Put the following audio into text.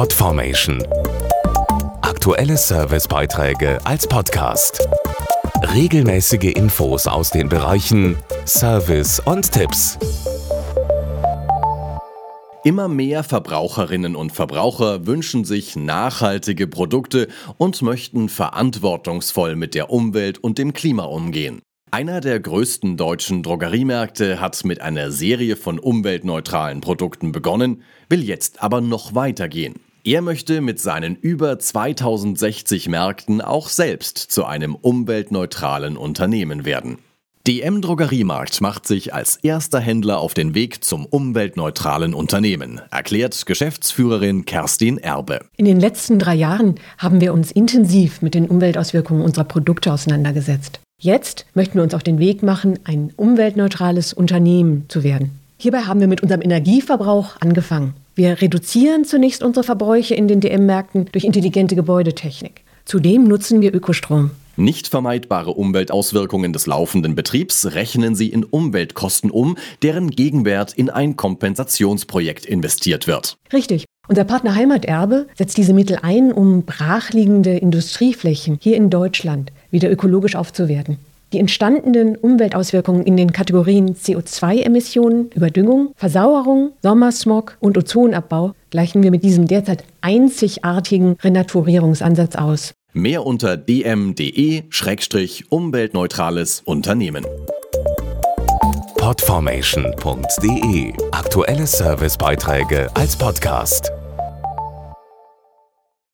Podformation. Aktuelle Servicebeiträge als Podcast. Regelmäßige Infos aus den Bereichen Service und Tipps. Immer mehr Verbraucherinnen und Verbraucher wünschen sich nachhaltige Produkte und möchten verantwortungsvoll mit der Umwelt und dem Klima umgehen. Einer der größten deutschen Drogeriemärkte hat mit einer Serie von umweltneutralen Produkten begonnen, will jetzt aber noch weitergehen. Er möchte mit seinen über 2060 Märkten auch selbst zu einem umweltneutralen Unternehmen werden. DM Drogeriemarkt macht sich als erster Händler auf den Weg zum umweltneutralen Unternehmen, erklärt Geschäftsführerin Kerstin Erbe. In den letzten drei Jahren haben wir uns intensiv mit den Umweltauswirkungen unserer Produkte auseinandergesetzt. Jetzt möchten wir uns auf den Weg machen, ein umweltneutrales Unternehmen zu werden. Hierbei haben wir mit unserem Energieverbrauch angefangen. Wir reduzieren zunächst unsere Verbräuche in den DM-Märkten durch intelligente Gebäudetechnik. Zudem nutzen wir Ökostrom. Nicht vermeidbare Umweltauswirkungen des laufenden Betriebs rechnen sie in Umweltkosten um, deren Gegenwert in ein Kompensationsprojekt investiert wird. Richtig. Unser Partner Heimaterbe setzt diese Mittel ein, um brachliegende Industrieflächen hier in Deutschland wieder ökologisch aufzuwerten. Die entstandenen Umweltauswirkungen in den Kategorien CO2-Emissionen, Überdüngung, Versauerung, Sommersmog und Ozonabbau gleichen wir mit diesem derzeit einzigartigen Renaturierungsansatz aus. Mehr unter dm.de-umweltneutrales Unternehmen. Podformation.de Aktuelle Servicebeiträge als Podcast.